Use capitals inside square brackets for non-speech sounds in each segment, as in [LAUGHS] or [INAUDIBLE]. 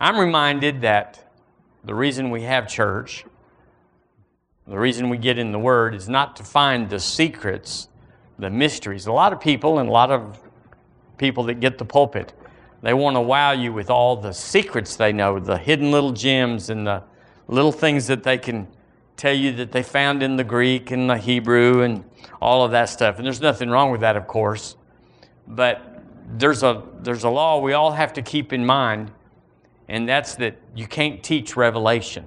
I'm reminded that the reason we have church, the reason we get in the Word, is not to find the secrets, the mysteries. A lot of people and a lot of people that get the pulpit, they want to wow you with all the secrets they know, the hidden little gems and the little things that they can tell you that they found in the Greek and the Hebrew and all of that stuff. And there's nothing wrong with that, of course. But there's a, there's a law we all have to keep in mind, and that's that you can't teach revelation.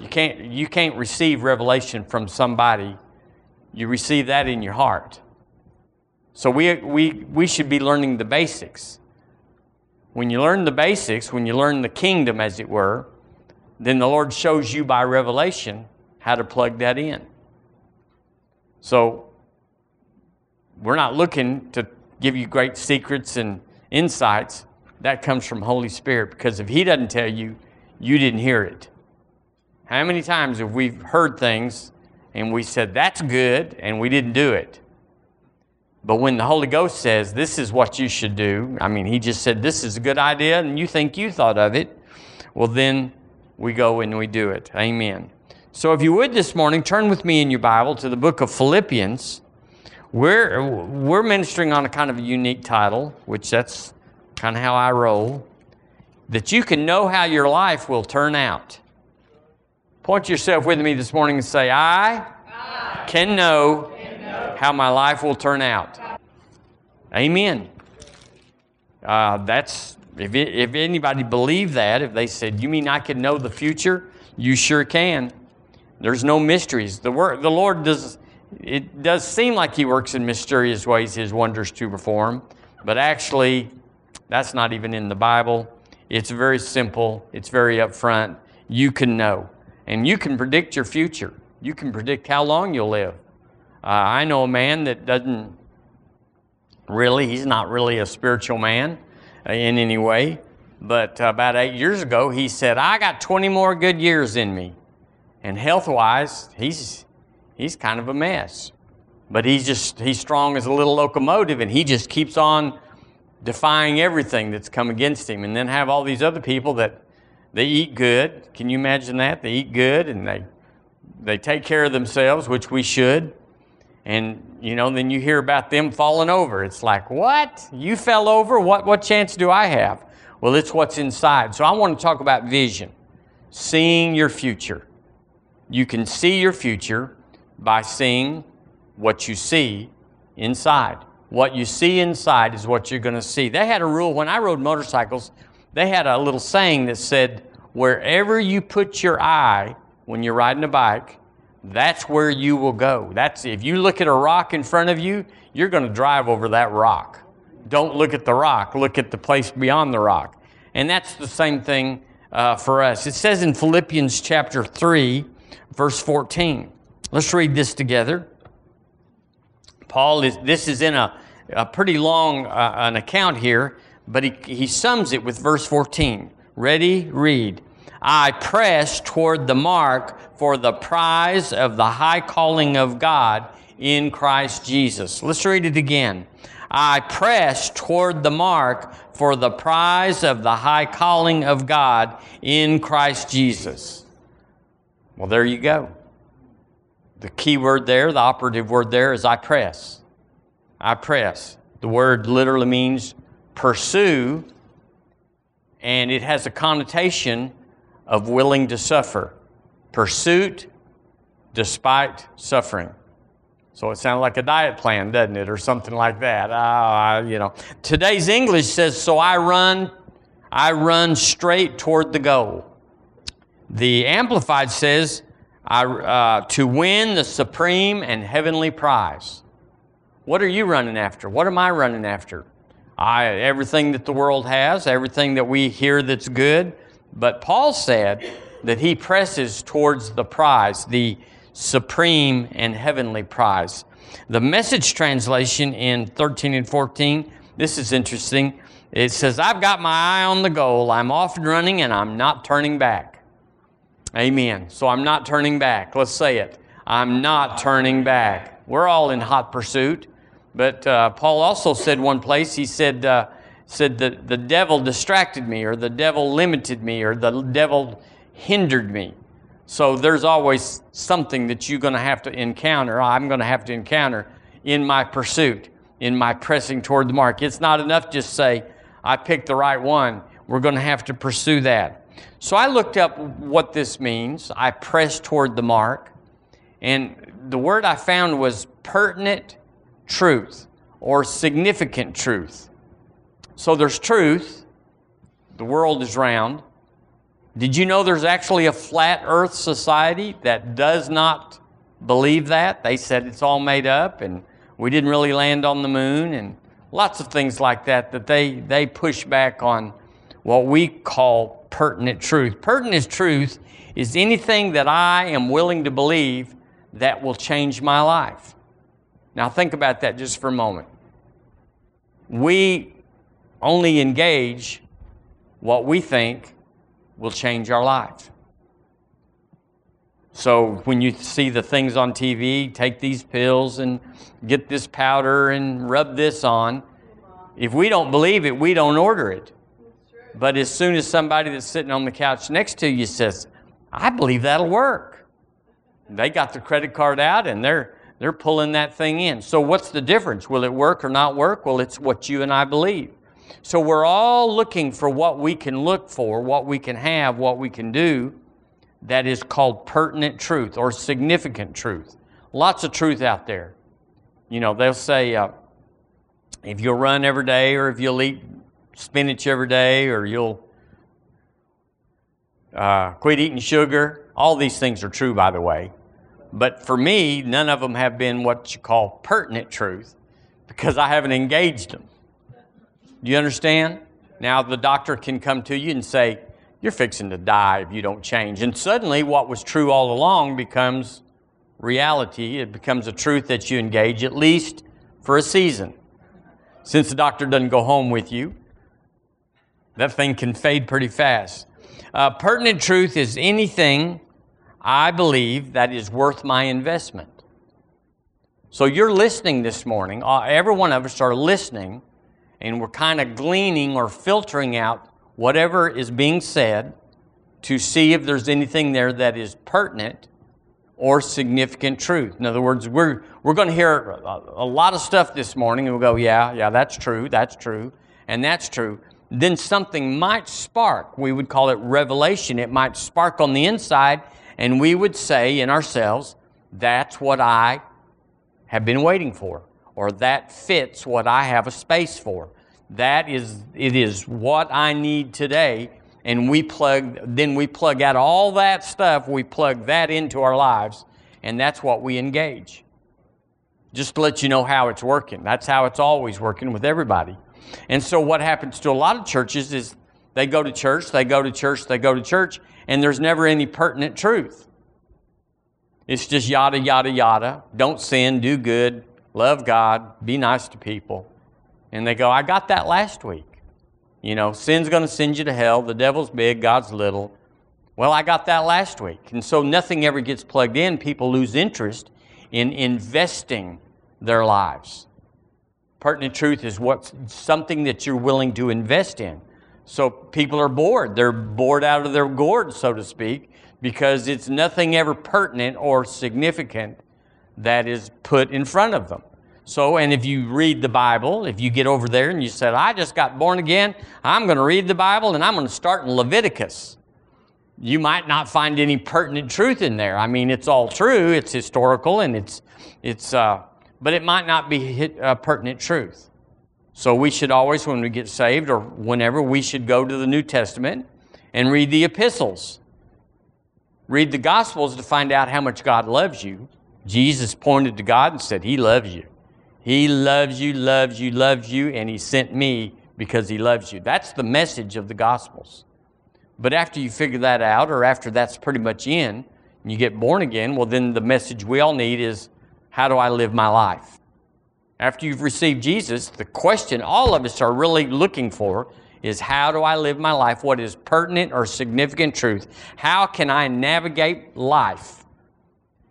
You can't, you can't receive revelation from somebody. You receive that in your heart. So we, we, we should be learning the basics. When you learn the basics, when you learn the kingdom, as it were, then the Lord shows you by revelation how to plug that in. So we're not looking to give you great secrets and insights. That comes from Holy Spirit because if He doesn't tell you, you didn't hear it. How many times have we heard things and we said, that's good, and we didn't do it? But when the Holy Ghost says, this is what you should do, I mean, He just said, this is a good idea, and you think you thought of it, well, then we go and we do it. Amen. So if you would this morning, turn with me in your Bible to the book of Philippians. We're, we're ministering on a kind of a unique title, which that's kind of how I roll, that you can know how your life will turn out. Point yourself with me this morning and say, I, I can, know can know how my life will turn out. Amen. Uh, that's if, it, if anybody believed that, if they said, You mean I can know the future? You sure can. There's no mysteries. The, word, the Lord does, it does seem like He works in mysterious ways, His wonders to perform, but actually, that's not even in the Bible. It's very simple, it's very upfront. You can know, and you can predict your future. You can predict how long you'll live. Uh, I know a man that doesn't really, he's not really a spiritual man in any way. But about eight years ago, he said, I got 20 more good years in me. And health wise, he's, he's kind of a mess. But he's just, he's strong as a little locomotive and he just keeps on defying everything that's come against him. And then have all these other people that they eat good. Can you imagine that? They eat good and they, they take care of themselves, which we should. And, you know, then you hear about them falling over. It's like, what? You fell over? What, what chance do I have? Well, it's what's inside. So I want to talk about vision, seeing your future. You can see your future by seeing what you see inside. What you see inside is what you're going to see. They had a rule when I rode motorcycles, they had a little saying that said, wherever you put your eye when you're riding a bike, that's where you will go. That's if you look at a rock in front of you, you're going to drive over that rock. Don't look at the rock, look at the place beyond the rock. And that's the same thing uh, for us. It says in Philippians chapter 3, verse 14. Let's read this together. Paul is, this is in a, a pretty long uh, an account here, but he, he sums it with verse 14. Ready? Read. I press toward the mark for the prize of the high calling of God in Christ Jesus. Let's read it again. I press toward the mark for the prize of the high calling of God in Christ Jesus. Well, there you go. The key word there, the operative word there is I press. I press. The word literally means pursue, and it has a connotation of willing to suffer. Pursuit despite suffering. So it sounds like a diet plan, doesn't it, or something like that? Uh, you know, today's English says, "So I run, I run straight toward the goal." The Amplified says, I, uh, "To win the supreme and heavenly prize." What are you running after? What am I running after? I, everything that the world has, everything that we hear that's good, but Paul said that he presses towards the prize, the supreme and heavenly prize. The message translation in 13 and 14, this is interesting. It says, I've got my eye on the goal. I'm off and running and I'm not turning back. Amen. So I'm not turning back. Let's say it. I'm not turning back. We're all in hot pursuit. But uh, Paul also said one place, he said, uh, said that the devil distracted me, or the devil limited me, or the devil hindered me. So there's always something that you're going to have to encounter, I'm going to have to encounter in my pursuit, in my pressing toward the mark. It's not enough just say, I picked the right one. We're going to have to pursue that. So I looked up what this means. I pressed toward the mark. And the word I found was pertinent truth or significant truth. So there's truth. The world is round. Did you know there's actually a flat earth society that does not believe that? They said it's all made up and we didn't really land on the moon and lots of things like that that they, they push back on what we call pertinent truth. Pertinent truth is anything that I am willing to believe that will change my life. Now, think about that just for a moment. We only engage what we think will change our life. So, when you see the things on TV, take these pills and get this powder and rub this on, if we don't believe it, we don't order it. But as soon as somebody that's sitting on the couch next to you says, I believe that'll work, they got the credit card out and they're, they're pulling that thing in. So, what's the difference? Will it work or not work? Well, it's what you and I believe. So, we're all looking for what we can look for, what we can have, what we can do that is called pertinent truth or significant truth. Lots of truth out there. You know, they'll say, uh, if you'll run every day or if you'll eat spinach every day or you'll uh, quit eating sugar. All these things are true, by the way. But for me, none of them have been what you call pertinent truth because I haven't engaged them. Do you understand? Now, the doctor can come to you and say, You're fixing to die if you don't change. And suddenly, what was true all along becomes reality. It becomes a truth that you engage, at least for a season. Since the doctor doesn't go home with you, that thing can fade pretty fast. Uh, pertinent truth is anything I believe that is worth my investment. So you're listening this morning. Uh, every one of us are listening, and we're kind of gleaning or filtering out whatever is being said to see if there's anything there that is pertinent or significant truth. In other words, we're, we're going to hear a, a lot of stuff this morning, and we'll go, yeah, yeah, that's true, that's true, and that's true then something might spark. We would call it revelation. It might spark on the inside, and we would say in ourselves, That's what I have been waiting for, or that fits what I have a space for. That is, it is what I need today. And we plug, then we plug out all that stuff, we plug that into our lives, and that's what we engage. Just to let you know how it's working. That's how it's always working with everybody. And so what happens to a lot of churches is they go to church, they go to church, they go to church, and there's never any pertinent truth. It's just yada, yada, yada. Don't sin, do good, love God, be nice to people. And they go, I got that last week. You know, sin's going to send you to hell. The devil's big, God's little. Well, I got that last week. And so nothing ever gets plugged in. People lose interest in investing their lives. Pertinent truth is what something that you're willing to invest in. So people are bored. They're bored out of their gourd, so to speak, because it's nothing ever pertinent or significant that is put in front of them. So, and if you read the Bible, if you get over there and you said, I just got born again, I'm going to read the Bible and I'm going to start in Leviticus. You might not find any pertinent truth in there. I mean, it's all true, it's historical, and it's, it's, uh, but it might not be uh, pertinent truth. So we should always, when we get saved or whenever, we should go to the New Testament and read the epistles. Read the Gospels to find out how much God loves you. Jesus pointed to God and said, He loves you. He loves you, loves you, loves you, and He sent me because He loves you. That's the message of the Gospels. But after you figure that out, or after that's pretty much in, and you get born again, well, then the message we all need is how do I live my life? After you've received Jesus, the question all of us are really looking for is how do I live my life? What is pertinent or significant truth? How can I navigate life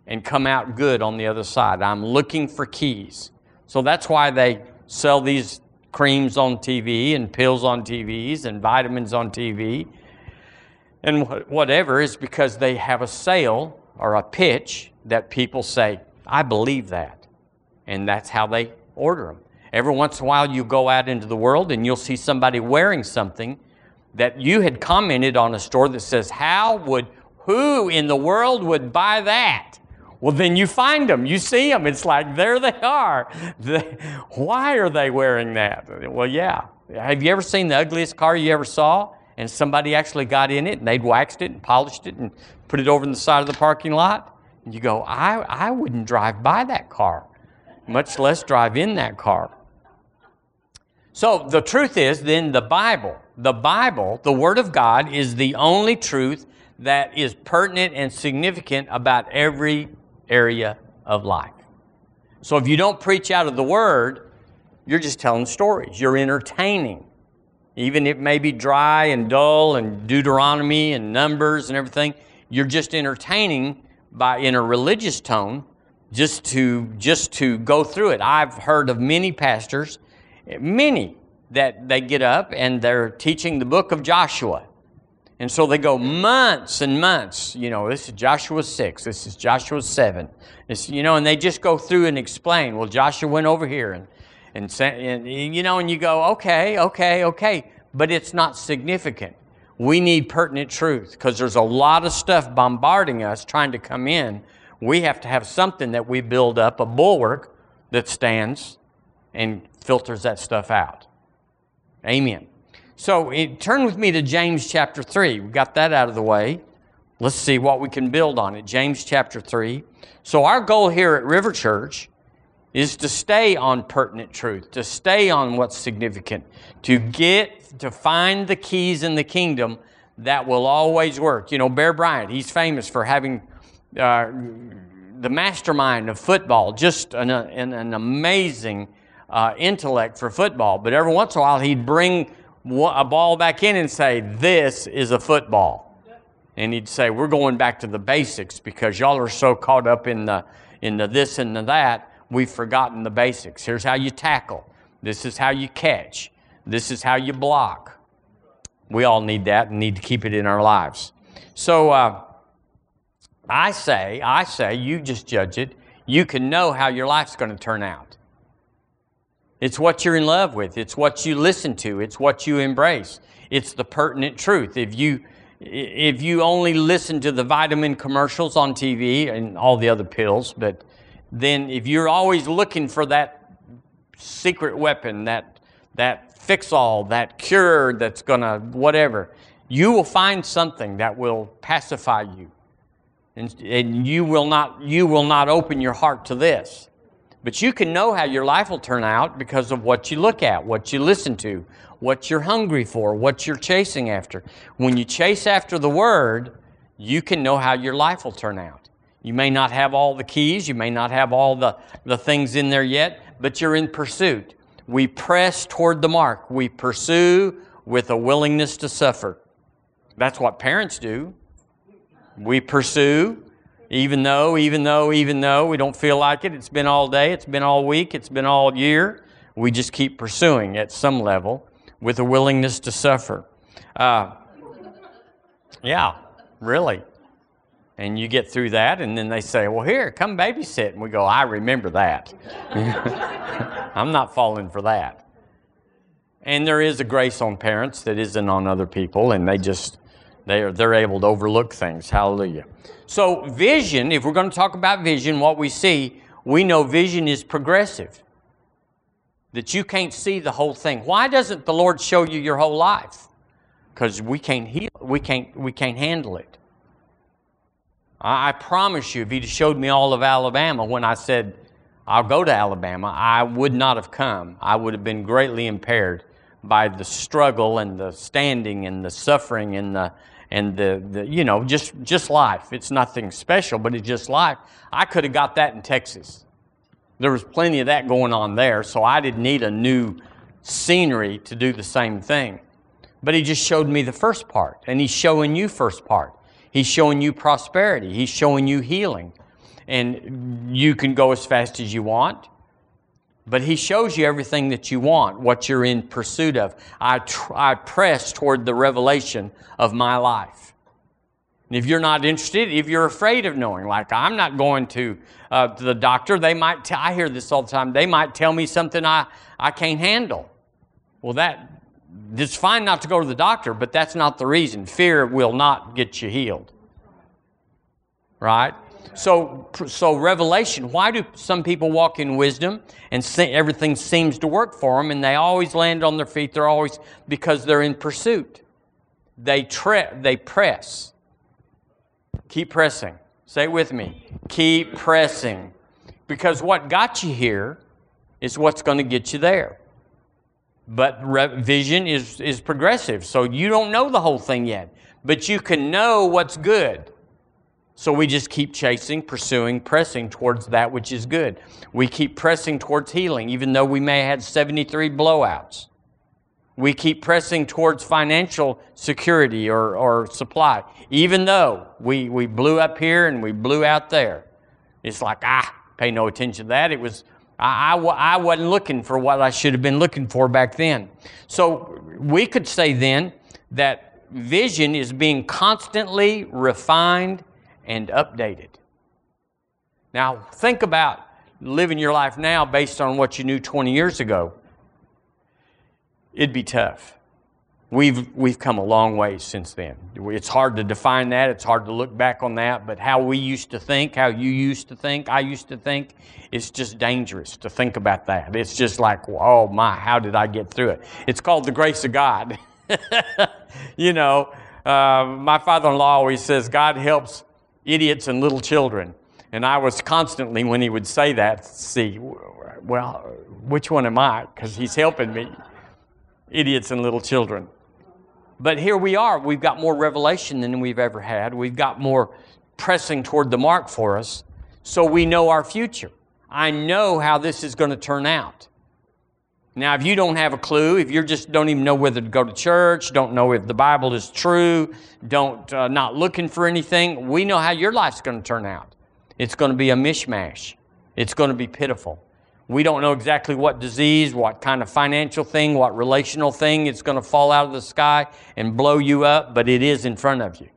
and come out good on the other side? I'm looking for keys. So that's why they sell these creams on TV and pills on TVs and vitamins on TV and whatever is because they have a sale or a pitch that people say, I believe that. And that's how they order them. Every once in a while, you go out into the world and you'll see somebody wearing something that you had commented on a store that says, How would, who in the world would buy that? Well, then you find them, you see them. It's like, there they are. [LAUGHS] why are they wearing that? Well, yeah. Have you ever seen the ugliest car you ever saw? And somebody actually got in it and they'd waxed it and polished it and put it over in the side of the parking lot? You go, I, I wouldn't drive by that car, much less drive in that car. So the truth is, then, the Bible, the Bible, the Word of God, is the only truth that is pertinent and significant about every area of life. So if you don't preach out of the Word, you're just telling stories. You're entertaining. Even if it may be dry and dull and Deuteronomy and Numbers and everything, you're just entertaining by in a religious tone just to just to go through it. I've heard of many pastors, many that they get up and they're teaching the book of Joshua. And so they go months and months. You know, this is Joshua 6, this is Joshua 7. This, you know, and they just go through and explain, well, Joshua went over here and, and, and you know, and you go, okay, okay, okay. But it's not significant. We need pertinent truth because there's a lot of stuff bombarding us trying to come in. We have to have something that we build up, a bulwark that stands and filters that stuff out. Amen. So eh, turn with me to James chapter 3. We got that out of the way. Let's see what we can build on it. James chapter 3. So, our goal here at River Church is to stay on pertinent truth, to stay on what's significant, to get, to find the keys in the kingdom that will always work. You know, Bear Bryant, he's famous for having uh, the mastermind of football, just an, an, an amazing uh, intellect for football. But every once in a while, he'd bring a ball back in and say, This is a football. And he'd say, We're going back to the basics because y'all are so caught up in the, in the this and the that, we've forgotten the basics. Here's how you tackle, this is how you catch, this is how you block. We all need that and need to keep it in our lives. So uh, I say, I say, you just judge it. You can know how your life's going to turn out. It's what you're in love with. It's what you listen to. It's what you embrace. It's the pertinent truth. If you if you only listen to the vitamin commercials on TV and all the other pills, but then if you're always looking for that secret weapon, that that fix all, that cure that's gonna whatever, you will find something that will pacify you. And, and you will not you will not open your heart to this. But you can know how your life will turn out because of what you look at, what you listen to, what you're hungry for, what you're chasing after. When you chase after the Word, you can know how your life will turn out. You may not have all the keys, you may not have all the, the things in there yet, but you're in pursuit. We press toward the mark, we pursue with a willingness to suffer. That's what parents do. We pursue even though, even though, even though we don't feel like it, it's been all day, it's been all week, it's been all year, we just keep pursuing at some level with a willingness to suffer. Uh, yeah, really. And you get through that, and then they say, Well, here, come babysit. And we go, I remember that. [LAUGHS] I'm not falling for that. And there is a grace on parents that isn't on other people, and they just they're, they're able to overlook things. Hallelujah. So, vision, if we're going to talk about vision, what we see, we know vision is progressive. That you can't see the whole thing. Why doesn't the Lord show you your whole life? Because we can't heal, we can't, we can't handle it. I, I promise you, if He'd showed me all of Alabama when I said, I'll go to Alabama, I would not have come. I would have been greatly impaired by the struggle and the standing and the suffering and the and the, the you know just just life. It's nothing special but it's just life. I could have got that in texas. There was plenty of that going on there so i didn't need a new scenery to do the same thing. But he just showed me the first part and he's showing you first part he's showing you prosperity he's showing you healing and you can go as fast as you want But He shows you everything that you want, what you're in pursuit of. I, tr- I press toward the revelation of my life. And if you're not interested, if you're afraid of knowing, like I'm not going to, uh, to the doctor, they might, t- I hear this all the time, they might tell me something I, I can't handle. Well, that, it's fine not to go to the doctor, but that's not the reason. Fear will not get you healed. Right? So, so revelation. Why do some people walk in wisdom and everything seems to work for them, and they always land on their feet? They're always because they're in pursuit. They tre- they press. Keep pressing. Say it with me. Keep pressing, because what got you here is what's going to get you there. But vision is is progressive, so you don't know the whole thing yet, but you can know what's good. So we just keep chasing, pursuing, pressing towards that which is good. We keep pressing towards healing, even though we may have had 73 blowouts. We keep pressing towards financial security or, or supply, even though we, we blew up here and we blew out there. It's like, ah, pay no attention to that. It was, I, I, I wasn't looking for what I should have been looking for back then. So we could say then that vision is being constantly refined and updated. Now, think about living your life now based on what you knew 20 years ago. It'd be tough. We've, we've come a long way since then. It's hard to define that. It's hard to look back on that. But how we used to think, how you used to think, I used to think, it's just dangerous to think about that. It's just like, oh my, how did I get through it? It's called the grace of God. [LAUGHS] you know, uh, my father in law always says, God helps idiots and little children. And I was constantly, when he would say that, see, well, which one am I? Because he's helping me. Idiots and little children. But here we are. We've got more revelation than we've ever had. We've got more pressing toward the mark for us. So we know our future. I know how this is going to turn out. Now, if you don't have a clue, if you just don't even know whether to go to church, don't know if the Bible is true, don't uh, not looking for anything, we know how your life's going to turn out. It's going to be a mishmash. It's going to be pitiful. We don't know exactly what disease, what kind of financial thing, what relational thing it's going to fall out of the sky and blow you up, but it is in front of you.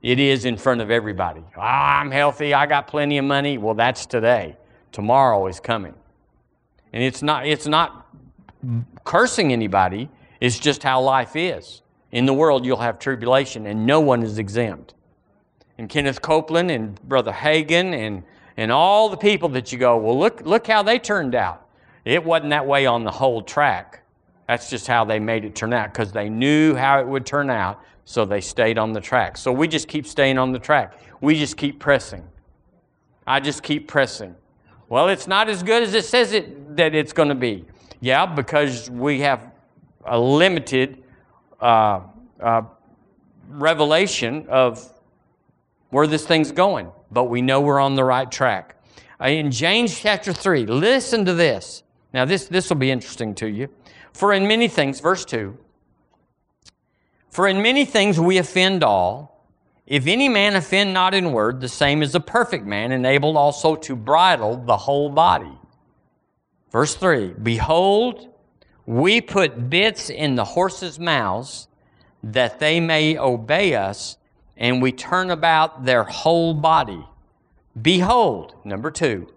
It is in front of everybody. Oh, I'm healthy. I got plenty of money. Well, that's today. Tomorrow is coming. And it's not, it's not cursing anybody. It's just how life is. In the world, you'll have tribulation, and no one is exempt. And Kenneth Copeland and Brother Hagin and, and all the people that you go, well, look, look how they turned out. It wasn't that way on the whole track. That's just how they made it turn out because they knew how it would turn out, so they stayed on the track. So we just keep staying on the track. We just keep pressing. I just keep pressing. Well, it's not as good as it says it that it's going to be. Yeah, because we have a limited uh, uh, revelation of where this thing's going, but we know we're on the right track. Uh, in James chapter 3, listen to this. Now, this, this will be interesting to you. For in many things, verse 2, for in many things we offend all. If any man offend not in word, the same is a perfect man, enabled also to bridle the whole body. Verse 3 Behold, we put bits in the horses' mouths that they may obey us, and we turn about their whole body. Behold, number two,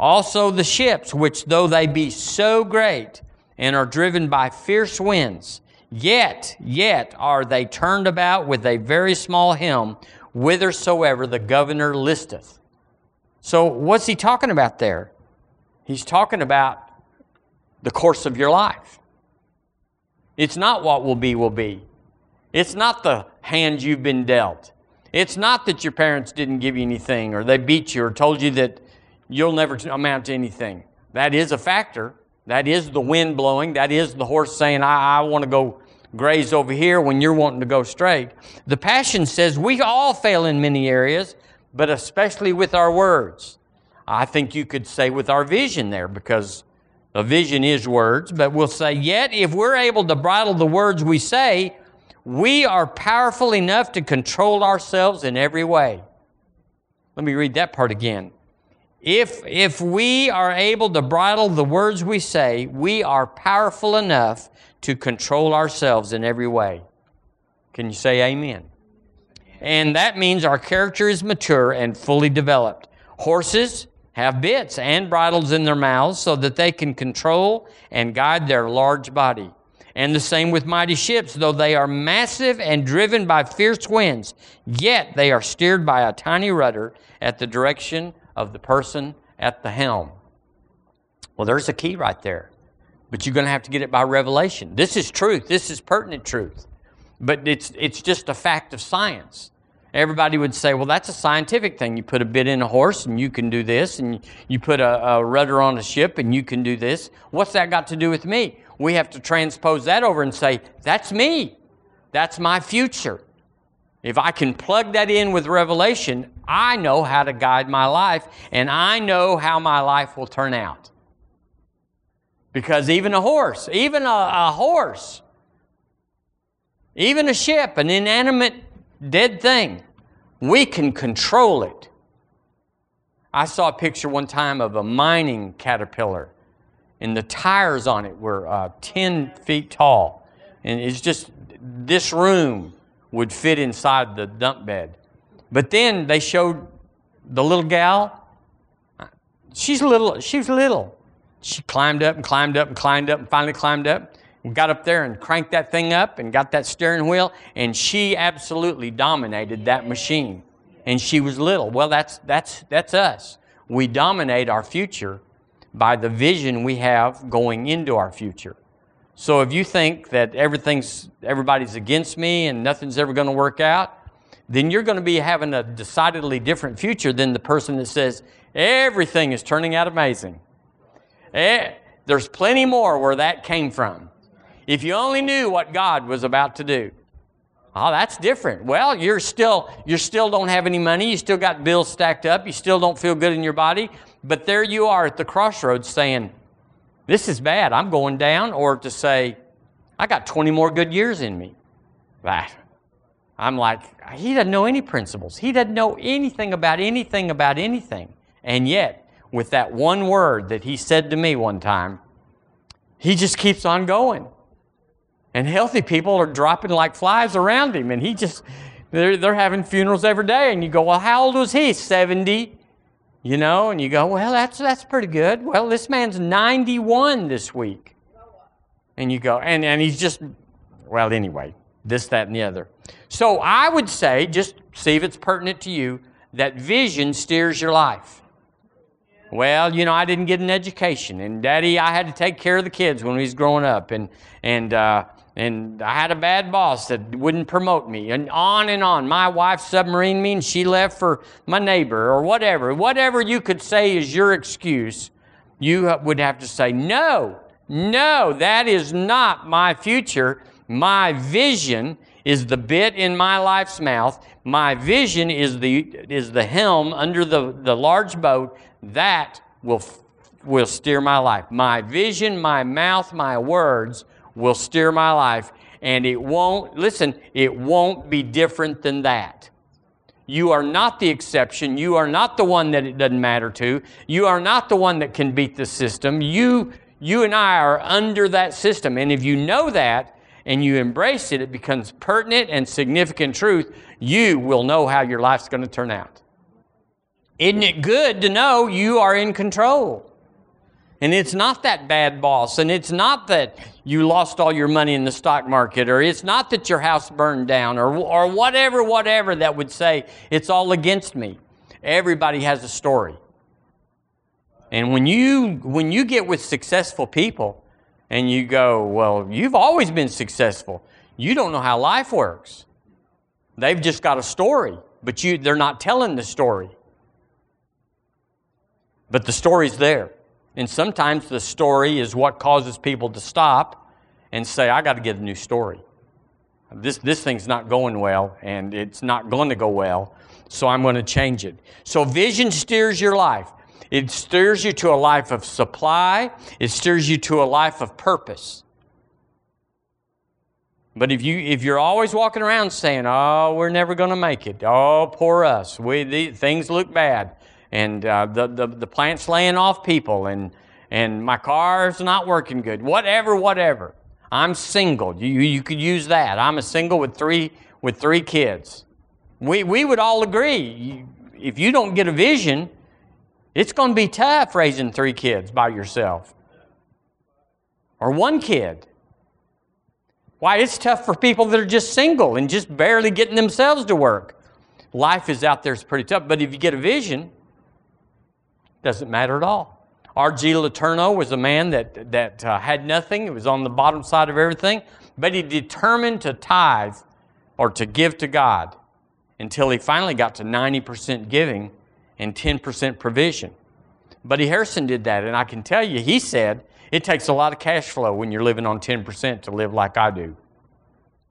also the ships, which though they be so great and are driven by fierce winds, yet, yet are they turned about with a very small helm, whithersoever the governor listeth. So, what's he talking about there? He's talking about the course of your life. It's not what will be, will be. It's not the hand you've been dealt. It's not that your parents didn't give you anything or they beat you or told you that you'll never amount to anything. That is a factor. That is the wind blowing. That is the horse saying, I, I want to go graze over here when you're wanting to go straight. The Passion says we all fail in many areas, but especially with our words. I think you could say with our vision there because a vision is words, but we'll say, yet if we're able to bridle the words we say, we are powerful enough to control ourselves in every way. Let me read that part again. If, if we are able to bridle the words we say, we are powerful enough to control ourselves in every way. Can you say amen? And that means our character is mature and fully developed. Horses have bits and bridles in their mouths so that they can control and guide their large body. And the same with mighty ships, though they are massive and driven by fierce winds, yet they are steered by a tiny rudder at the direction of the person at the helm. Well, there's a key right there. But you're going to have to get it by revelation. This is truth. This is pertinent truth. But it's, it's just a fact of science. Everybody would say, well, that's a scientific thing. You put a bit in a horse and you can do this, and you put a, a rudder on a ship and you can do this. What's that got to do with me? We have to transpose that over and say, that's me. That's my future. If I can plug that in with revelation, I know how to guide my life and I know how my life will turn out. Because even a horse, even a, a horse, even a ship, an inanimate dead thing, we can control it. I saw a picture one time of a mining caterpillar, and the tires on it were uh, 10 feet tall. And it's just this room would fit inside the dump bed. But then they showed the little gal. She's little. She's little. She climbed up and climbed up and climbed up and finally climbed up. And got up there and cranked that thing up and got that steering wheel, and she absolutely dominated that machine. And she was little. Well, that's that's that's us. We dominate our future by the vision we have going into our future. So if you think that everything's everybody's against me and nothing's ever going to work out, then you're going to be having a decidedly different future than the person that says everything is turning out amazing. Eh, there's plenty more where that came from. If you only knew what God was about to do. Oh, that's different. Well, you're still you still don't have any money, you still got bills stacked up, you still don't feel good in your body, but there you are at the crossroads saying, this is bad, I'm going down, or to say, I got 20 more good years in me. That. I'm like, he doesn't know any principles. He doesn't know anything about anything about anything. And yet, with that one word that he said to me one time, he just keeps on going. And healthy people are dropping like flies around him. And he just, they're, they're having funerals every day. And you go, well, how old was he? 70. You know, and you go, well, that's, that's pretty good. Well, this man's 91 this week. And you go, and, and he's just, well, anyway, this, that, and the other. So I would say, just see if it's pertinent to you, that vision steers your life. Well, you know, I didn't get an education, and Daddy, I had to take care of the kids when we was growing up, and and uh, and I had a bad boss that wouldn't promote me, and on and on. My wife submarined me, and she left for my neighbor, or whatever. Whatever you could say is your excuse, you would have to say, No, no, that is not my future. My vision is the bit in my life's mouth. My vision is the, is the helm under the, the large boat. That will, will steer my life. My vision, my mouth, my words will steer my life. And it won't, listen, it won't be different than that. You are not the exception. You are not the one that it doesn't matter to. You are not the one that can beat the system. You, you and I are under that system. And if you know that and you embrace it, it becomes pertinent and significant truth. You will know how your life's going to turn out. Isn't it good to know you are in control? And it's not that bad boss, and it's not that you lost all your money in the stock market, or it's not that your house burned down, or, or whatever, whatever that would say it's all against me. Everybody has a story. And when you when you get with successful people and you go, well, you've always been successful. You don't know how life works. They've just got a story, but you they're not telling the story. But the story's there. And sometimes the story is what causes people to stop and say, I got to get a new story. This, this thing's not going well, and it's not going to go well, so I'm going to change it. So, vision steers your life. It steers you to a life of supply, it steers you to a life of purpose. But if, you, if you're always walking around saying, oh, we're never going to make it, oh, poor us, we, the, things look bad, and uh, the, the, the plant's laying off people, and, and my car's not working good. Whatever, whatever. I'm single. You, you could use that. I'm a single with three, with three kids. We, we would all agree. If you don't get a vision, it's going to be tough raising three kids by yourself or one kid. Why, it's tough for people that are just single and just barely getting themselves to work. Life is out there is pretty tough, but if you get a vision, doesn't matter at all. R.G. Letourneau was a man that, that uh, had nothing. It was on the bottom side of everything, but he determined to tithe or to give to God until he finally got to 90% giving and 10% provision. Buddy Harrison did that, and I can tell you, he said it takes a lot of cash flow when you're living on 10% to live like I do. [LAUGHS]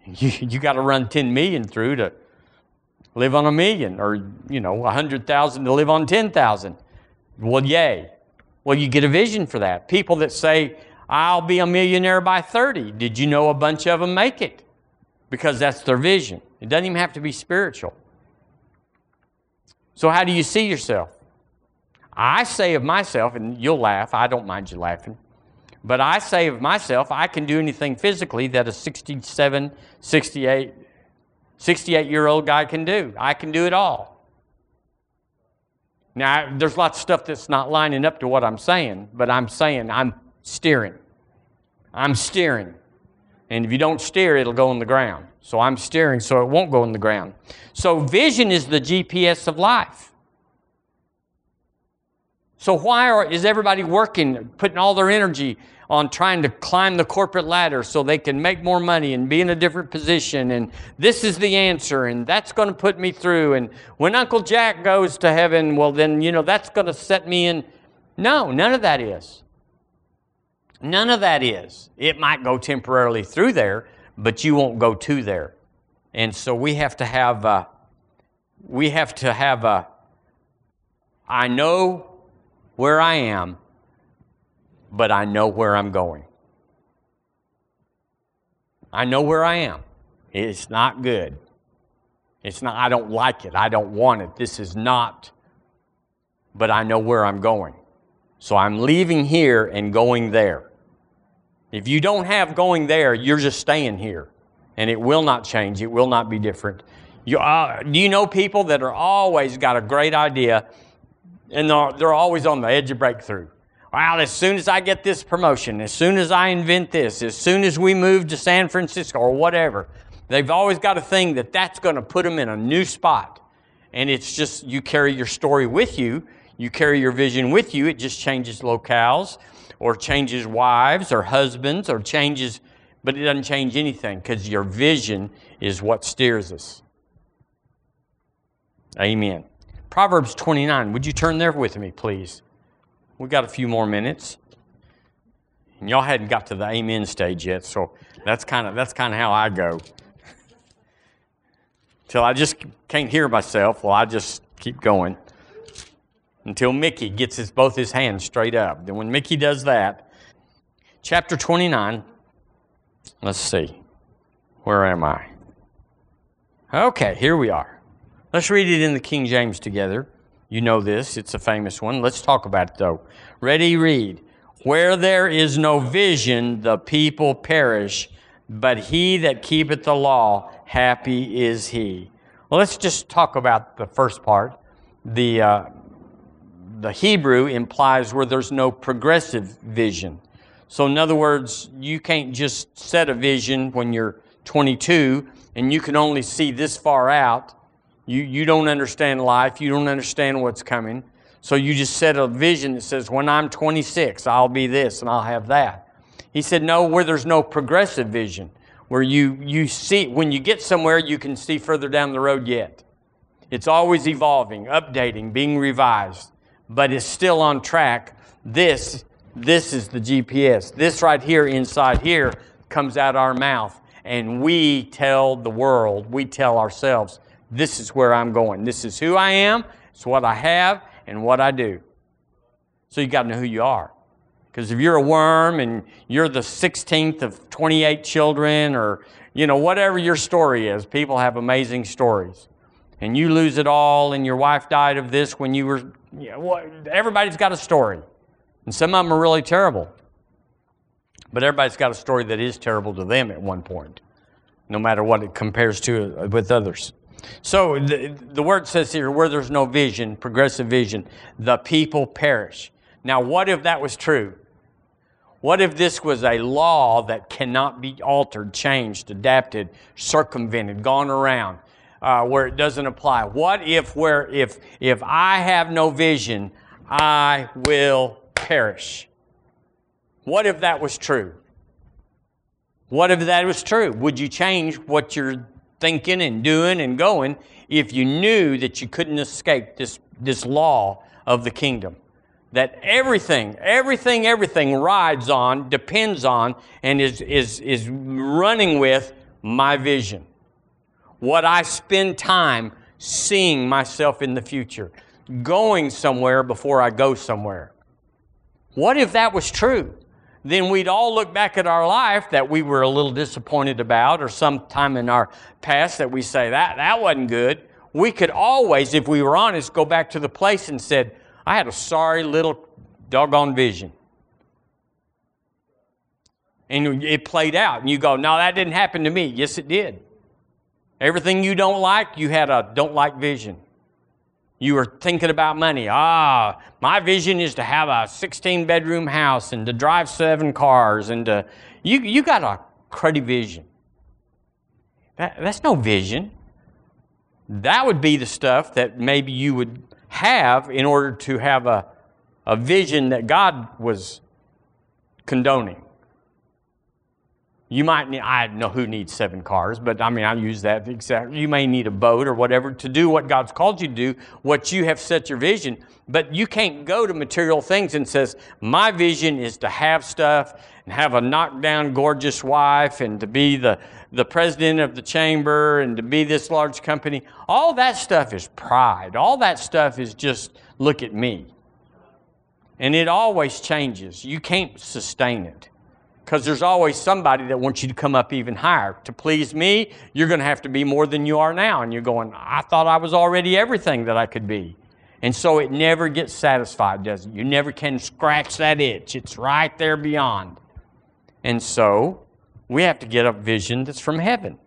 You, you got to run 10 million through to live on a million, or you know, 100,000 to live on 10,000. Well, yay. Well, you get a vision for that. People that say, I'll be a millionaire by 30. Did you know a bunch of them make it? Because that's their vision. It doesn't even have to be spiritual. So, how do you see yourself? I say of myself, and you'll laugh, I don't mind you laughing, but I say of myself, I can do anything physically that a 67, 68, 68 year old guy can do. I can do it all. Now, there's lots of stuff that's not lining up to what I'm saying, but I'm saying I'm steering. I'm steering. And if you don't steer, it'll go on the ground. So I'm steering so it won't go in the ground. So vision is the GPS of life. So why are, is everybody working, putting all their energy on trying to climb the corporate ladder so they can make more money and be in a different position and this is the answer and that's going to put me through and when Uncle Jack goes to heaven, well then, you know, that's going to set me in. No, none of that is. None of that is. It might go temporarily through there, but you won't go to there. And so we have to have a, we have to have a, I know where I am, but I know where I'm going. I know where I am. It's not good. It's not, I don't like it. I don't want it. This is not, but I know where I'm going. So I'm leaving here and going there. If you don't have going there, you're just staying here and it will not change. It will not be different. You, uh, do you know people that are always got a great idea and they're, they're always on the edge of breakthrough? Well, as soon as I get this promotion, as soon as I invent this, as soon as we move to San Francisco or whatever, they've always got a thing that that's going to put them in a new spot. And it's just you carry your story with you, you carry your vision with you. It just changes locales or changes wives or husbands or changes but it doesn't change anything because your vision is what steers us. Amen. Proverbs 29. Would you turn there with me, please? We got a few more minutes. And y'all hadn't got to the amen stage yet, so that's kind of that's kind of how I go. Till I just can't hear myself, well, I just keep going until Mickey gets his, both his hands straight up. Then when Mickey does that, chapter 29, Let's see. Where am I? Okay, here we are. Let's read it in the King James together. You know this, it's a famous one. Let's talk about it though. Ready, read. Where there is no vision, the people perish, but he that keepeth the law, happy is he. Well, let's just talk about the first part. The, uh, the Hebrew implies where there's no progressive vision. So, in other words, you can't just set a vision when you're 22 and you can only see this far out. You, you don't understand life, you don't understand what's coming. So, you just set a vision that says, when I'm 26, I'll be this and I'll have that. He said, no, where there's no progressive vision, where you, you see, when you get somewhere, you can see further down the road yet. It's always evolving, updating, being revised, but it's still on track. This this is the GPS. This right here inside here comes out our mouth, and we tell the world, we tell ourselves, this is where I'm going. This is who I am, it's what I have, and what I do. So you got to know who you are. Because if you're a worm and you're the 16th of 28 children, or you know whatever your story is, people have amazing stories. and you lose it all, and your wife died of this when you were, you know, everybody's got a story. And some of them are really terrible. But everybody's got a story that is terrible to them at one point, no matter what it compares to with others. So the, the word says here, where there's no vision, progressive vision, the people perish. Now, what if that was true? What if this was a law that cannot be altered, changed, adapted, circumvented, gone around, uh, where it doesn't apply? What if where if if I have no vision, I will perish? What if that was true? What if that was true? Would you change what you're thinking and doing and going if you knew that you couldn't escape this, this law of the kingdom? that everything, everything, everything rides on, depends on, and is, is, is running with my vision. What I spend time seeing myself in the future, going somewhere before I go somewhere. What if that was true? Then we'd all look back at our life that we were a little disappointed about, or sometime in our past that we say, that, that wasn't good. We could always, if we were honest, go back to the place and said, I had a sorry little doggone vision. And it played out. And you go, no, that didn't happen to me. Yes, it did. Everything you don't like, you had a don't like vision. You were thinking about money. Ah, my vision is to have a 16 bedroom house and to drive seven cars and to, you, you got a cruddy vision. That, that's no vision. That would be the stuff that maybe you would have in order to have a, a vision that God was condoning. You might need, I know who needs seven cars, but I mean, I use that exactly. You may need a boat or whatever to do what God's called you to do, what you have set your vision. But you can't go to material things and says, my vision is to have stuff and have a knockdown, gorgeous wife and to be the, the president of the chamber and to be this large company. All that stuff is pride. All that stuff is just, look at me. And it always changes. You can't sustain it because there's always somebody that wants you to come up even higher. To please me, you're going to have to be more than you are now. And you're going, I thought I was already everything that I could be. And so it never gets satisfied, does it? You never can scratch that itch. It's right there beyond. And so we have to get a vision that's from heaven.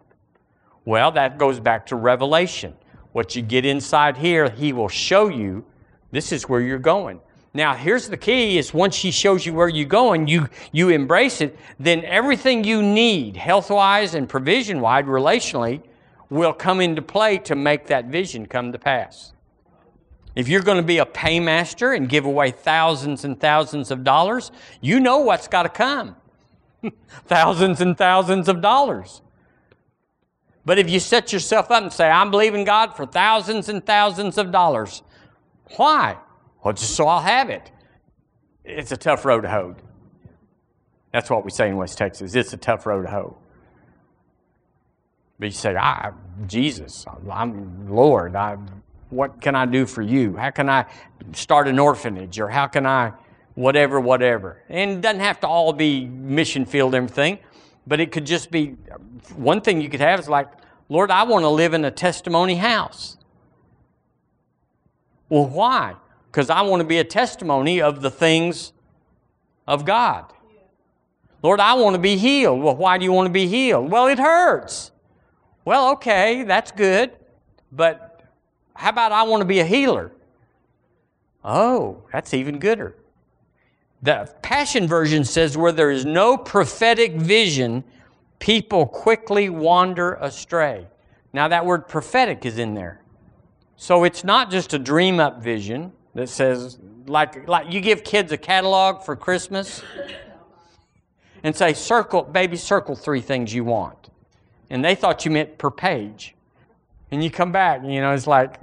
Well, that goes back to Revelation. What you get inside here, He will show you this is where you're going. Now, here's the key is once she shows you where you're going, you, you embrace it, then everything you need, health-wise and provision-wise, relationally, will come into play to make that vision come to pass. If you're going to be a paymaster and give away thousands and thousands of dollars, you know what's got to come. [LAUGHS] thousands and thousands of dollars. But if you set yourself up and say, I'm believing God for thousands and thousands of dollars, why? Well, just so I'll have it. It's a tough road to hoe. That's what we say in West Texas. It's a tough road to hoe. But you say, I, Jesus, I'm Lord. I, what can I do for you? How can I start an orphanage? Or how can I, whatever, whatever. And it doesn't have to all be mission field everything, but it could just be one thing you could have is like, Lord, I want to live in a testimony house. Well, why? Because I want to be a testimony of the things of God. Lord, I want to be healed. Well, why do you want to be healed? Well, it hurts. Well, okay, that's good. But how about I want to be a healer? Oh, that's even gooder. The Passion Version says, where there is no prophetic vision, people quickly wander astray. Now, that word prophetic is in there. So it's not just a dream up vision, that says, like, like you give kids a catalog for Christmas and say, circle, baby, circle three things you want. And they thought you meant per page. And you come back, and, you know, it's like,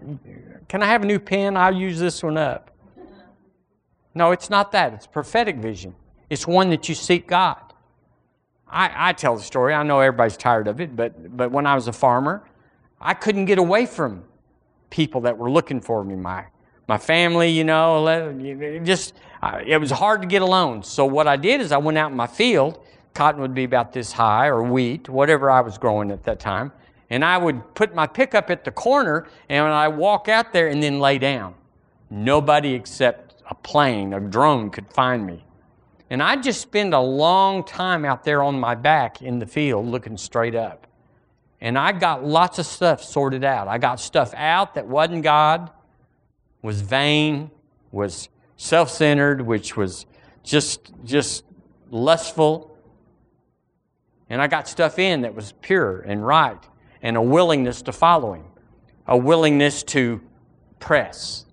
can I have a new pen? I'll use this one up. No, it's not that. It's prophetic vision. It's one that you seek God. I, I tell the story. I know everybody's tired of it, but, but when I was a farmer, I couldn't get away from people that were looking for me. My my family, you know, it just it was hard to get alone. So what I did is I went out in my field. Cotton would be about this high, or wheat, whatever I was growing at that time. And I would put my pickup at the corner and I walk out there and then lay down. Nobody except a plane, a drone could find me. And I'd just spend a long time out there on my back in the field looking straight up. And I got lots of stuff sorted out. I got stuff out that wasn't God, was vain, was self centered, which was just, just lustful. And I got stuff in that was pure and right and a willingness to follow Him, a willingness to press,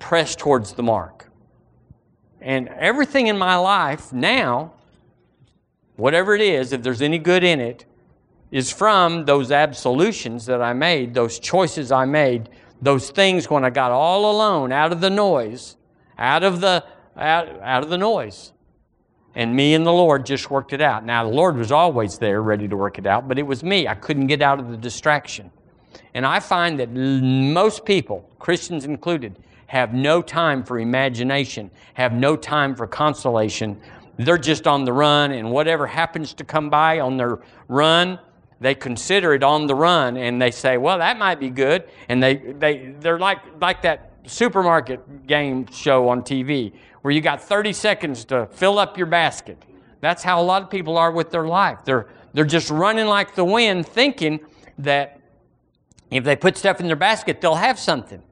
press towards the mark. And everything in my life now, whatever it is, if there's any good in it, is from those absolutions that I made, those choices I made, those things when I got all alone, out of the noise, out of the out, out of the noise. And me and the Lord just worked it out. Now the Lord was always there ready to work it out, but it was me. I couldn't get out of the distraction. And I find that most people, Christians included, have no time for imagination, have no time for consolation. They're just on the run, and whatever happens to come by on their run, they consider it on the run and they say, well, that might be good. And they, they, they're like, like that supermarket game show on TV where you got 30 seconds to fill up your basket. That's how a lot of people are with their life. They're, they're just running like the wind, thinking that if they put stuff in their basket, they'll have something.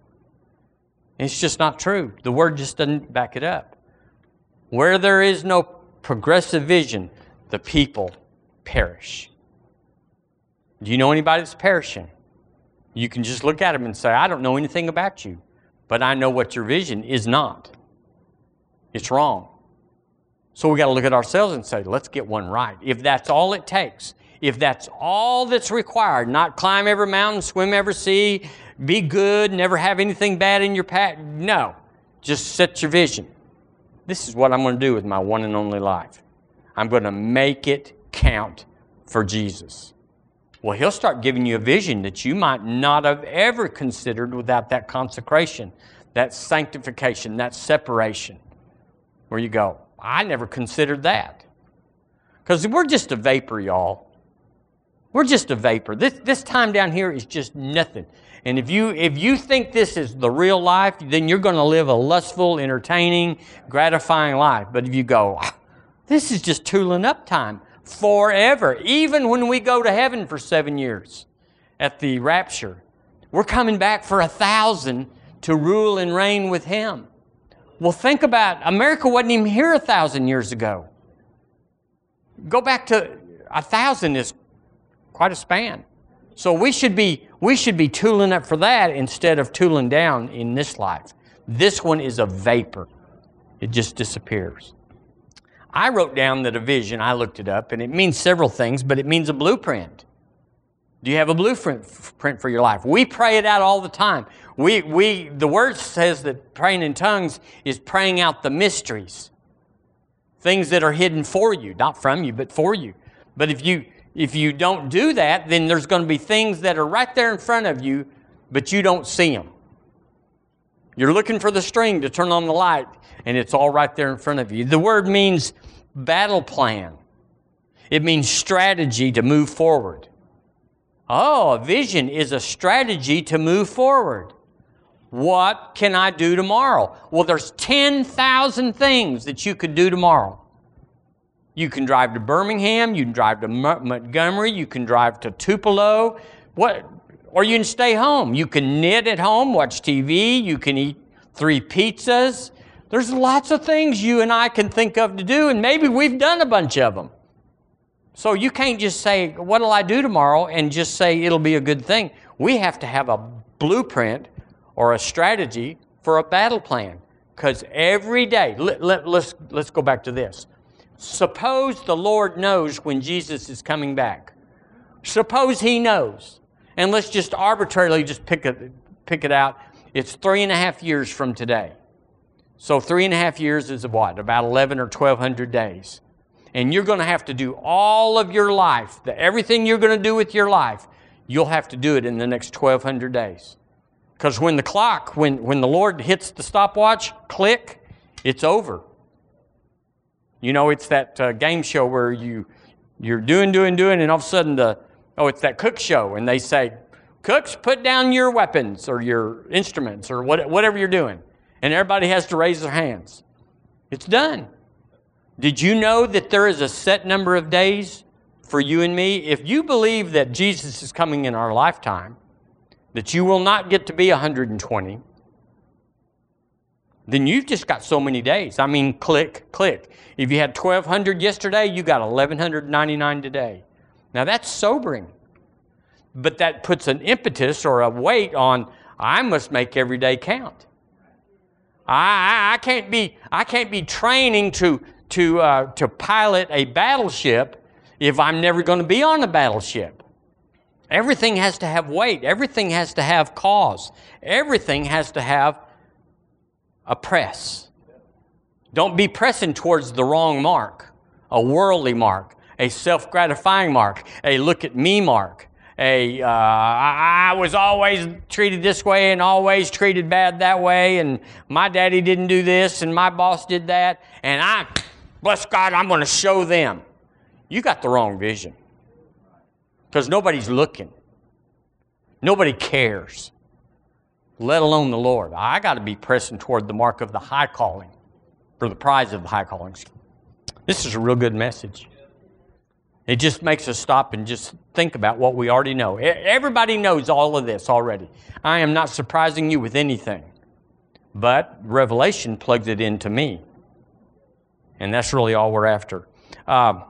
It's just not true. The word just doesn't back it up. Where there is no progressive vision, the people perish. Do you know anybody that's perishing? You can just look at them and say, I don't know anything about you, but I know what your vision is not. It's wrong. So we got to look at ourselves and say, let's get one right. If that's all it takes, if that's all that's required, not climb every mountain, swim every sea, be good, never have anything bad in your path. No, just set your vision. This is what I'm going to do with my one and only life. I'm going to make it count for Jesus. Well, He'll start giving you a vision that you might not have ever considered without that consecration, that sanctification, that separation. Where you go, I never considered that. Because we're just a vapor, y'all. We're just a vapor. This, this time down here is just nothing. And if you, if you think this is the real life, then you're going to live a lustful, entertaining, gratifying life. But if you go, ah, this is just tooling up time forever, even when we go to heaven for seven years at the rapture, we're coming back for a thousand to rule and reign with Him. Well, think about America wasn't even here a thousand years ago. Go back to a thousand is quite a span. So we should be we should be tooling up for that instead of tooling down in this life. This one is a vapor. It just disappears. I wrote down that a vision, I looked it up, and it means several things, but it means a blueprint. Do you have a blueprint for your life? We pray it out all the time. We, we, the word says that praying in tongues is praying out the mysteries, things that are hidden for you, not from you, but for you. But if you, if you don't do that, then there's going to be things that are right there in front of you, but you don't see them. You're looking for the string to turn on the light, and it's all right there in front of you. The word means battle plan, it means strategy to move forward. Oh, a vision is a strategy to move forward. What can I do tomorrow? Well, there's 10,000 things that you could do tomorrow. You can drive to Birmingham, you can drive to Montgomery, you can drive to Tupelo, what, or you can stay home. You can knit at home, watch TV, you can eat three pizzas, there's lots of things you and I can think of to do, and maybe we've done a bunch of them. So you can't just say, What'll I do tomorrow? and just say it'll be a good thing. We have to have a blueprint or a strategy for a battle plan. Because every day, let, let, let's, let's go back to this. Suppose the Lord knows when Jesus is coming back. Suppose He knows. And let's just arbitrarily just pick it, pick it out. It's three and a half years from today. So three and a half years is what? About 11 or 1200 days. And you're going to have to do all of your life, the, everything you're going to do with your life, you'll have to do it in the next 1200 days. Because when the clock, when, when the Lord hits the stopwatch, click, it's over. You know, it's that uh, game show where you, you're doing, doing, doing, and all of a sudden the, Oh, it's that cook show, and they say, Cooks, put down your weapons or your instruments or what, whatever you're doing. And everybody has to raise their hands. It's done. Did you know that there is a set number of days for you and me? If you believe that Jesus is coming in our lifetime, that you will not get to be 120, then you've just got so many days. I mean, click, click. If you had 1,200 yesterday, you got 1,199 today. Now that's sobering. But that puts an impetus or a weight on, I must make every day count. I, I, can't, be, I can't be training to, to, uh, to pilot a battleship if I'm never going to be on a battleship. Everything has to have weight. Everything has to have cause. Everything has to have a press. Don't be pressing towards the wrong mark, a worldly mark, a self gratifying mark, a look at me mark, a uh, I, was always treated this way and always treated bad that way, and my daddy didn't do this and my boss did that, and I, bless God, I'm going to show them. You got the wrong vision because nobody's looking, nobody cares let alone the Lord. I got to be pressing toward the mark of the high calling, for the prize of the high calling. This is a real good message. It just makes us stop and just think about what we already know. Everybody knows all of this already. I am not surprising you with anything. But Revelation plugs it into me. And that's really all we're after. Uh,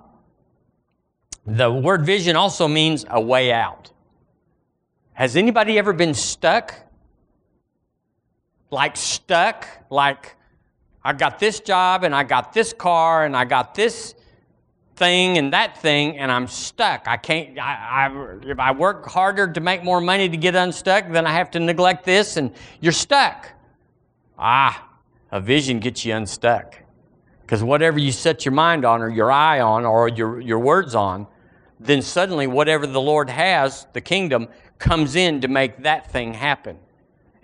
the word vision also means a way out. Has anybody ever been stuck like stuck, like I got this job and I got this car and I got this thing and that thing and I'm stuck. I can't, I, I, if I work harder to make more money to get unstuck, then I have to neglect this and you're stuck. Ah, a vision gets you unstuck. Because whatever you set your mind on or your eye on or your, your words on, then suddenly whatever the Lord has, the kingdom, comes in to make that thing happen.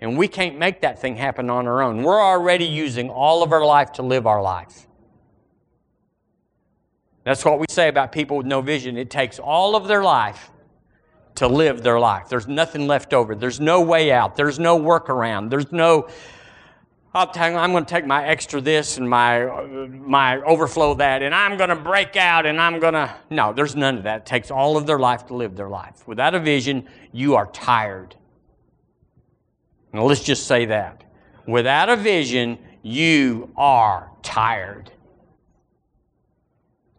And we can't make that thing happen on our own. We're already using all of our life to live our life. That's what we say about people with no vision. It takes all of their life to live their life. There's nothing left over. There's no way out. There's no workaround. There's no, oh, you, I'm going to take my extra this and my, my overflow that, and I'm going to break out and I'm going to. No, there's none of that. It takes all of their life to live their life. Without a vision, you are tired. Now, let's just say that. Without a vision, you are tired.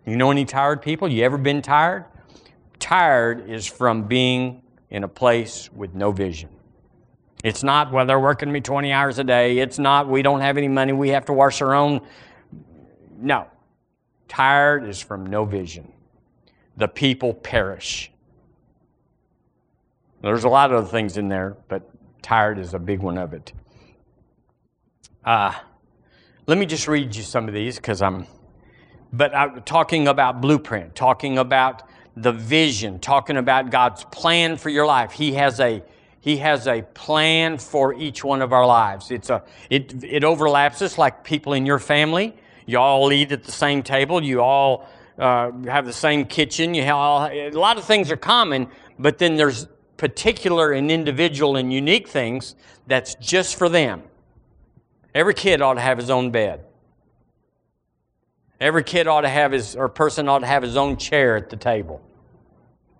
You know any tired people? You ever been tired? Tired is from being in a place with no vision. It's not, well, they're working me 20 hours a day. It's not, we don't have any money, we have to wash our own. No. Tired is from no vision. The people perish. There's a lot of other things in there, but tired is a big one of it. Uh, let me just read you some of these because I'm, but talking about blueprint, talking about the vision, talking about God's plan for your life. He has a he has a plan for each one of our lives. It's a it it overlaps us like people in your family. You all eat at the same table. You all uh, have the same kitchen. You all, a lot of things are common, but then there's particular and individual and unique things that's just for them. Every kid ought to have his own bed. Every kid ought to have his, or person ought to have his own chair at the table.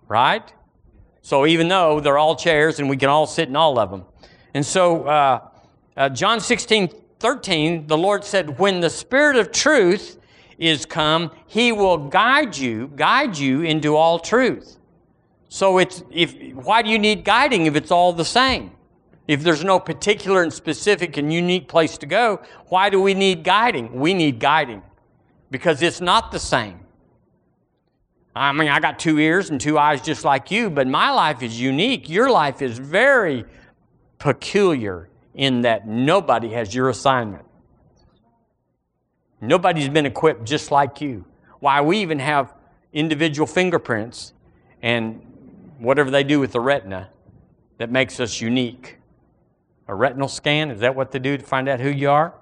Right? So even though they're all chairs and we can all sit in all of them. And so, uh, uh, John 16, 13, the Lord said, When the Spirit of truth is come, he will guide you, guide you into all truth. So it's if why do you need guiding if it's all the same? If there's no particular and specific and unique place to go, why do we need guiding? We need guiding because it's not the same. I mean, I got two ears and two eyes just like you, but my life is unique. Your life is very peculiar in that nobody has your assignment. Nobody's been equipped just like you. Why, we even have individual fingerprints and whatever they do with the retina that makes us unique. A retinal scan, is that what they do to find out who you are?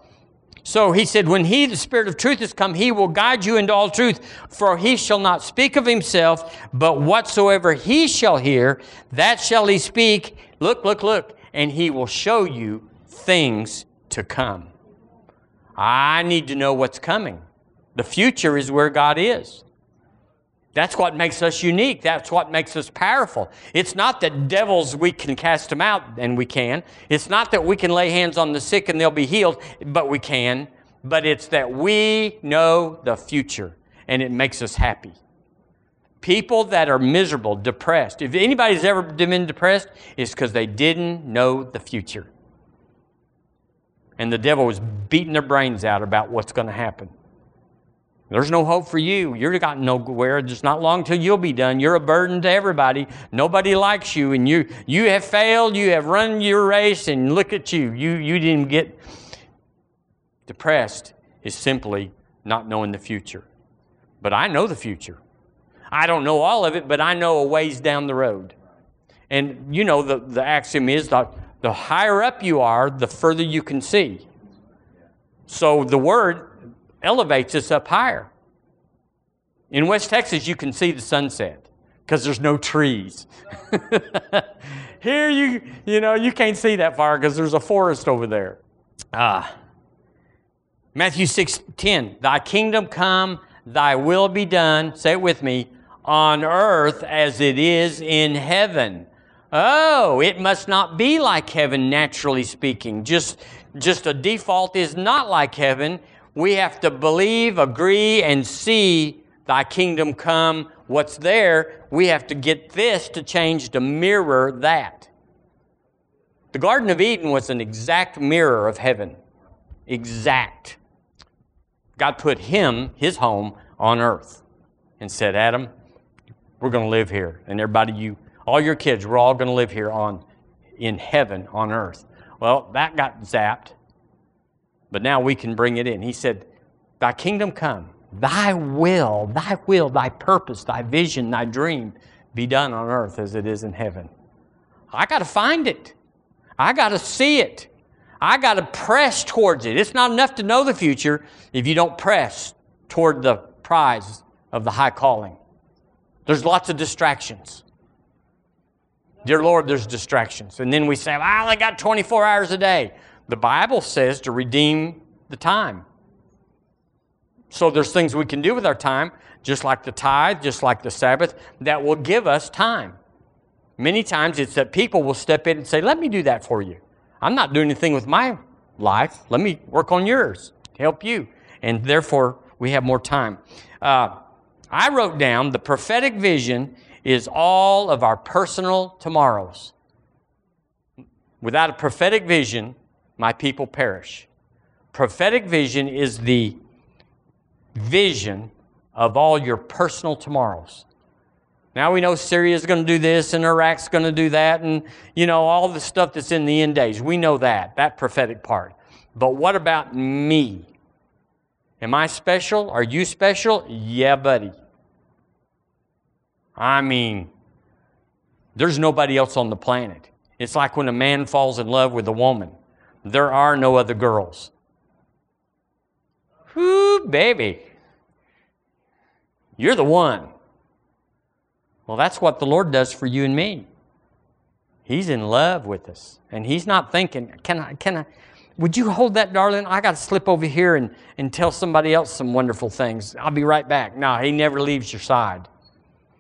So he said, When he, the Spirit of truth, has come, he will guide you into all truth. For he shall not speak of himself, but whatsoever he shall hear, that shall he speak. Look, look, look. And he will show you things to come. I need to know what's coming. The future is where God is. That's what makes us unique. That's what makes us powerful. It's not that devils, we can cast them out, and we can. It's not that we can lay hands on the sick and they'll be healed, but we can. But it's that we know the future, and it makes us happy. People that are miserable, depressed, if anybody's ever been depressed, it's because they didn't know the future. And the devil was beating their brains out about what's going to happen. There's no hope for you. You're got nowhere. It's not long till you'll be done. You're a burden to everybody. Nobody likes you, and you you have failed. You have run your race, and look at you. You you didn't get depressed. Is simply not knowing the future. But I know the future. I don't know all of it, but I know a ways down the road. And you know the, the axiom is that the higher up you are, the further you can see. So the word elevates us up higher. In West Texas, you can see the sunset because there's no trees. [LAUGHS] Here, you, you know, you can't see that far because there's a forest over there. Ah. Matthew 6 10, Thy kingdom come, thy will be done, say it with me, on earth as it is in heaven. Oh, it must not be like heaven, naturally speaking. Just, just a default is not like heaven. We have to believe, agree, and see thy kingdom come. What's there, we have to get this to change to mirror that. The Garden of Eden was an exact mirror of heaven. Exact. God put him, his home, on earth and said, Adam, we're going to live here. And everybody, you, all your kids, we're all going to live here on, in heaven on earth. Well, that got zapped but now we can bring it in. He said, Thy kingdom come, thy will, thy will, thy purpose, thy vision, thy dream be done on earth as it is in heaven. I got to find it. I got to see it. I got to press towards it. It's not enough to know the future if you don't press toward the prize of the high calling. There's lots of distractions. Dear Lord, there's distractions. And then we say, well, I only got 24 hours a day. The Bible says to redeem the time. So there's things we can do with our time, just like the tithe, just like the Sabbath, that will give us time. Many times it's that people will step in and say, Let me do that for you. I'm not doing anything with my life. Let me work on yours help you. And therefore, we have more time. Uh, I wrote down the prophetic vision is all of our personal tomorrows. Without a prophetic vision, my people perish. Prophetic vision is the vision of all your personal tomorrows. Now we know Syria is going to do this and Iraq's going to do that and you know all the stuff that's in the end days. We know that, that prophetic part. But what about me? Am I special? Are you special? Yeah, buddy. I mean, there's nobody else on the planet. It's like when a man falls in love with a woman. There are no other girls. Whoo, baby. You're the one. Well, that's what the Lord does for you and me. He's in love with us. And He's not thinking, can I, can I, would you hold that, darling? I got to slip over here and, and tell somebody else some wonderful things. I'll be right back. No, He never leaves your side.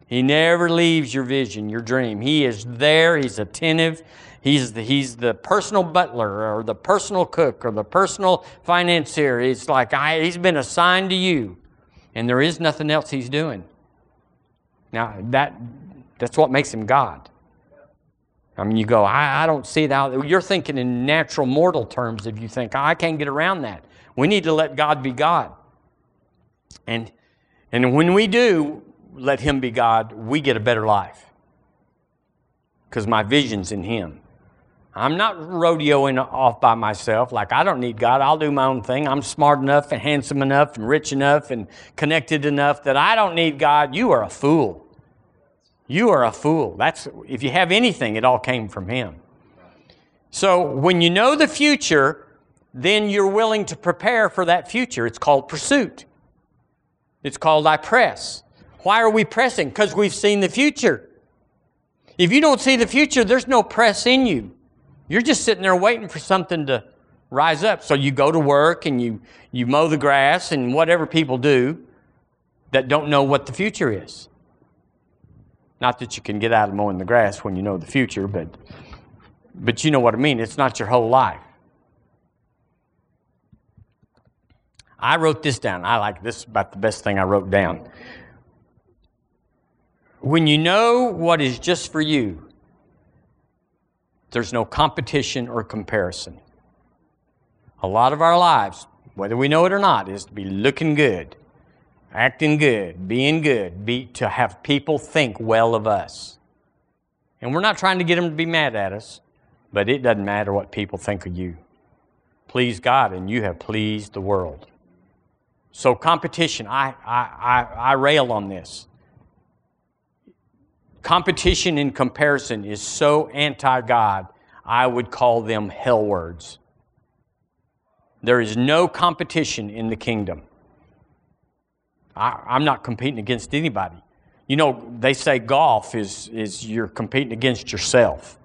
He never leaves your vision, your dream. He is there. He's attentive. He's the, he's the personal butler or the personal cook or the personal financier. It's like I, he's been assigned to you, and there is nothing else he's doing. Now, that, that's what makes him God. I mean, you go, I, I don't see that. You're thinking in natural mortal terms if you think, I can't get around that. We need to let God be God. And, and when we do let Him be God, we get a better life because my vision's in Him. I'm not rodeoing off by myself. Like, I don't need God. I'll do my own thing. I'm smart enough and handsome enough and rich enough and connected enough that I don't need God. You are a fool. You are a fool. That's, if you have anything, it all came from Him. So, when you know the future, then you're willing to prepare for that future. It's called pursuit. It's called I press. Why are we pressing? Because we've seen the future. If you don't see the future, there's no press in you. You're just sitting there waiting for something to rise up. So you go to work and you, you mow the grass and whatever people do that don't know what the future is. Not that you can get out of mowing the grass when you know the future, but, but you know what I mean. It's not your whole life. I wrote this down. I like this about the best thing I wrote down. When you know what is just for you, there's no competition or comparison. A lot of our lives, whether we know it or not, is to be looking good, acting good, being good, be, to have people think well of us. And we're not trying to get them to be mad at us, but it doesn't matter what people think of you. Please God, and you have pleased the world. So, competition, I, I, I, I rail on this. Competition and comparison is so anti God, I would call them hell words. There is no competition in the kingdom. I, I'm not competing against anybody. You know, they say golf is, is you're competing against yourself.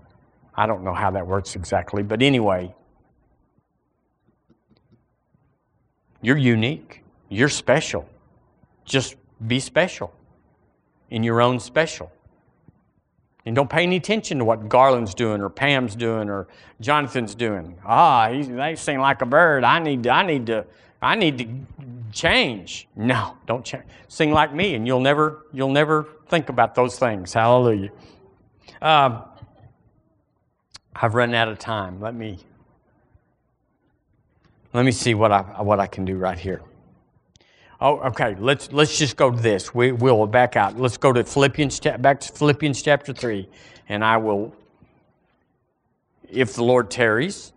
I don't know how that works exactly, but anyway, you're unique. You're special. Just be special in your own special. And don't pay any attention to what Garland's doing or Pam's doing or Jonathan's doing. Ah, he's, they sing like a bird. I need to, I need to, I need to change. No, don't change. Sing like me, and you'll never, you'll never think about those things. Hallelujah. Um, I've run out of time. Let me, let me see what I, what I can do right here. Oh, okay. Let's let's just go to this. We will back out. Let's go to Philippians back to Philippians chapter three, and I will, if the Lord tarries,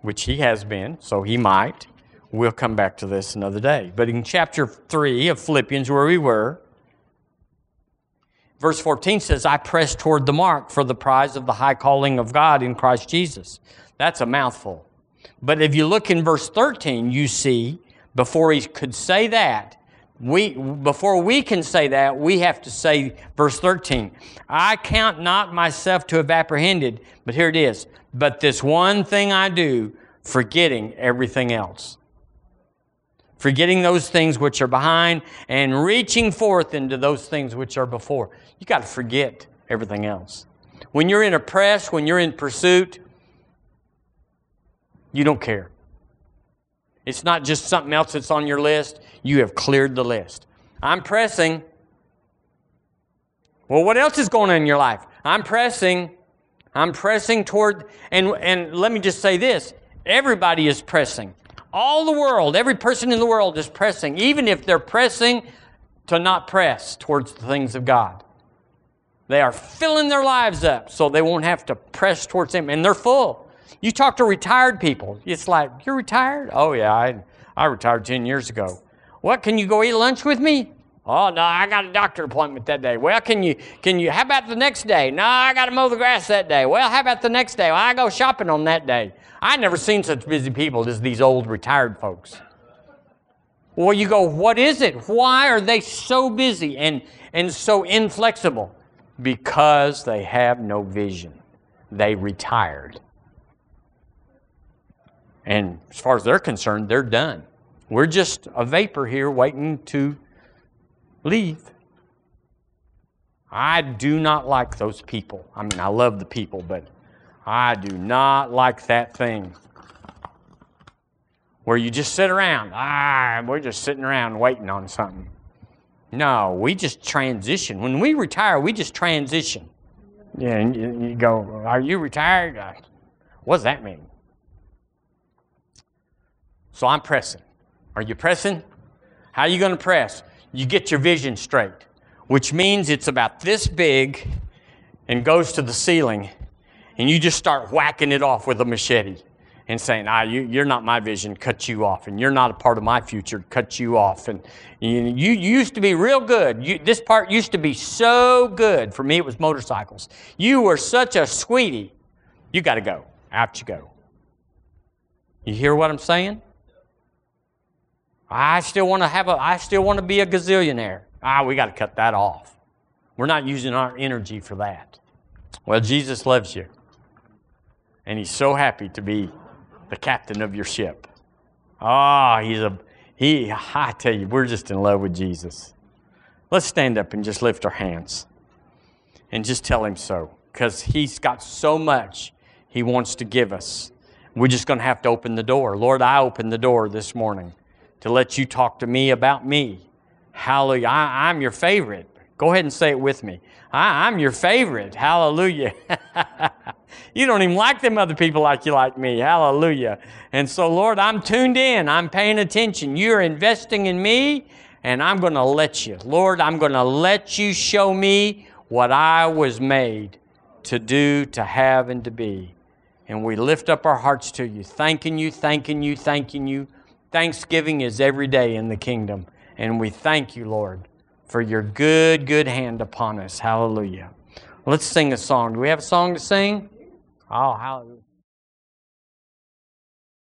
which He has been, so He might. We'll come back to this another day. But in chapter three of Philippians, where we were, verse 14 says, "I press toward the mark for the prize of the high calling of God in Christ Jesus." That's a mouthful. But if you look in verse 13, you see before he could say that, we, before we can say that, we have to say, verse 13, I count not myself to have apprehended, but here it is, but this one thing I do, forgetting everything else. Forgetting those things which are behind and reaching forth into those things which are before. You got to forget everything else. When you're in a press, when you're in pursuit, you don't care. It's not just something else that's on your list. You have cleared the list. I'm pressing. Well, what else is going on in your life? I'm pressing. I'm pressing toward, and, and let me just say this everybody is pressing. All the world, every person in the world is pressing, even if they're pressing to not press towards the things of God. They are filling their lives up so they won't have to press towards Him, and they're full. You talk to retired people, it's like, you're retired? Oh, yeah, I, I retired 10 years ago. What, can you go eat lunch with me? Oh no, I got a doctor appointment that day. Well, can you can you how about the next day? No, I got to mow the grass that day. Well, how about the next day? Well, I go shopping on that day. I never seen such busy people as these old retired folks. Well, you go, what is it? Why are they so busy and and so inflexible? Because they have no vision. They retired. And as far as they're concerned, they're done. We're just a vapor here waiting to leave. I do not like those people. I mean, I love the people, but I do not like that thing where you just sit around. Ah, we're just sitting around waiting on something. No, we just transition. When we retire, we just transition. Yeah, and you go, Are you retired? What does that mean? So I'm pressing. Are you pressing? How are you going to press? You get your vision straight, which means it's about this big and goes to the ceiling, and you just start whacking it off with a machete and saying, ah, you, are not my vision, cut you off, and you're not a part of my future, cut you off. And you, you used to be real good. You, this part used to be so good. For me, it was motorcycles. You were such a sweetie. You got to go. Out you go. You hear what I'm saying? I still want to have a I still want to be a gazillionaire. Ah, we got to cut that off. We're not using our energy for that. Well, Jesus loves you. And he's so happy to be the captain of your ship. Ah, oh, he's a he I tell you, we're just in love with Jesus. Let's stand up and just lift our hands and just tell him so because he's got so much he wants to give us. We're just going to have to open the door. Lord, I open the door this morning to let you talk to me about me. Hallelujah. I, am your favorite. Go ahead and say it with me. I, I'm your favorite. Hallelujah. [LAUGHS] you don't even like them other people like you like me. Hallelujah. And so, Lord, I'm tuned in. I'm paying attention. You're investing in me, and I'm going to let you. Lord, I'm going to let you show me what I was made to do, to have, and to be. And we lift up our hearts to you, thanking you, thanking you, thanking you. Thanksgiving is every day in the kingdom. And we thank you, Lord, for your good, good hand upon us. Hallelujah. Let's sing a song. Do we have a song to sing? Oh, hallelujah.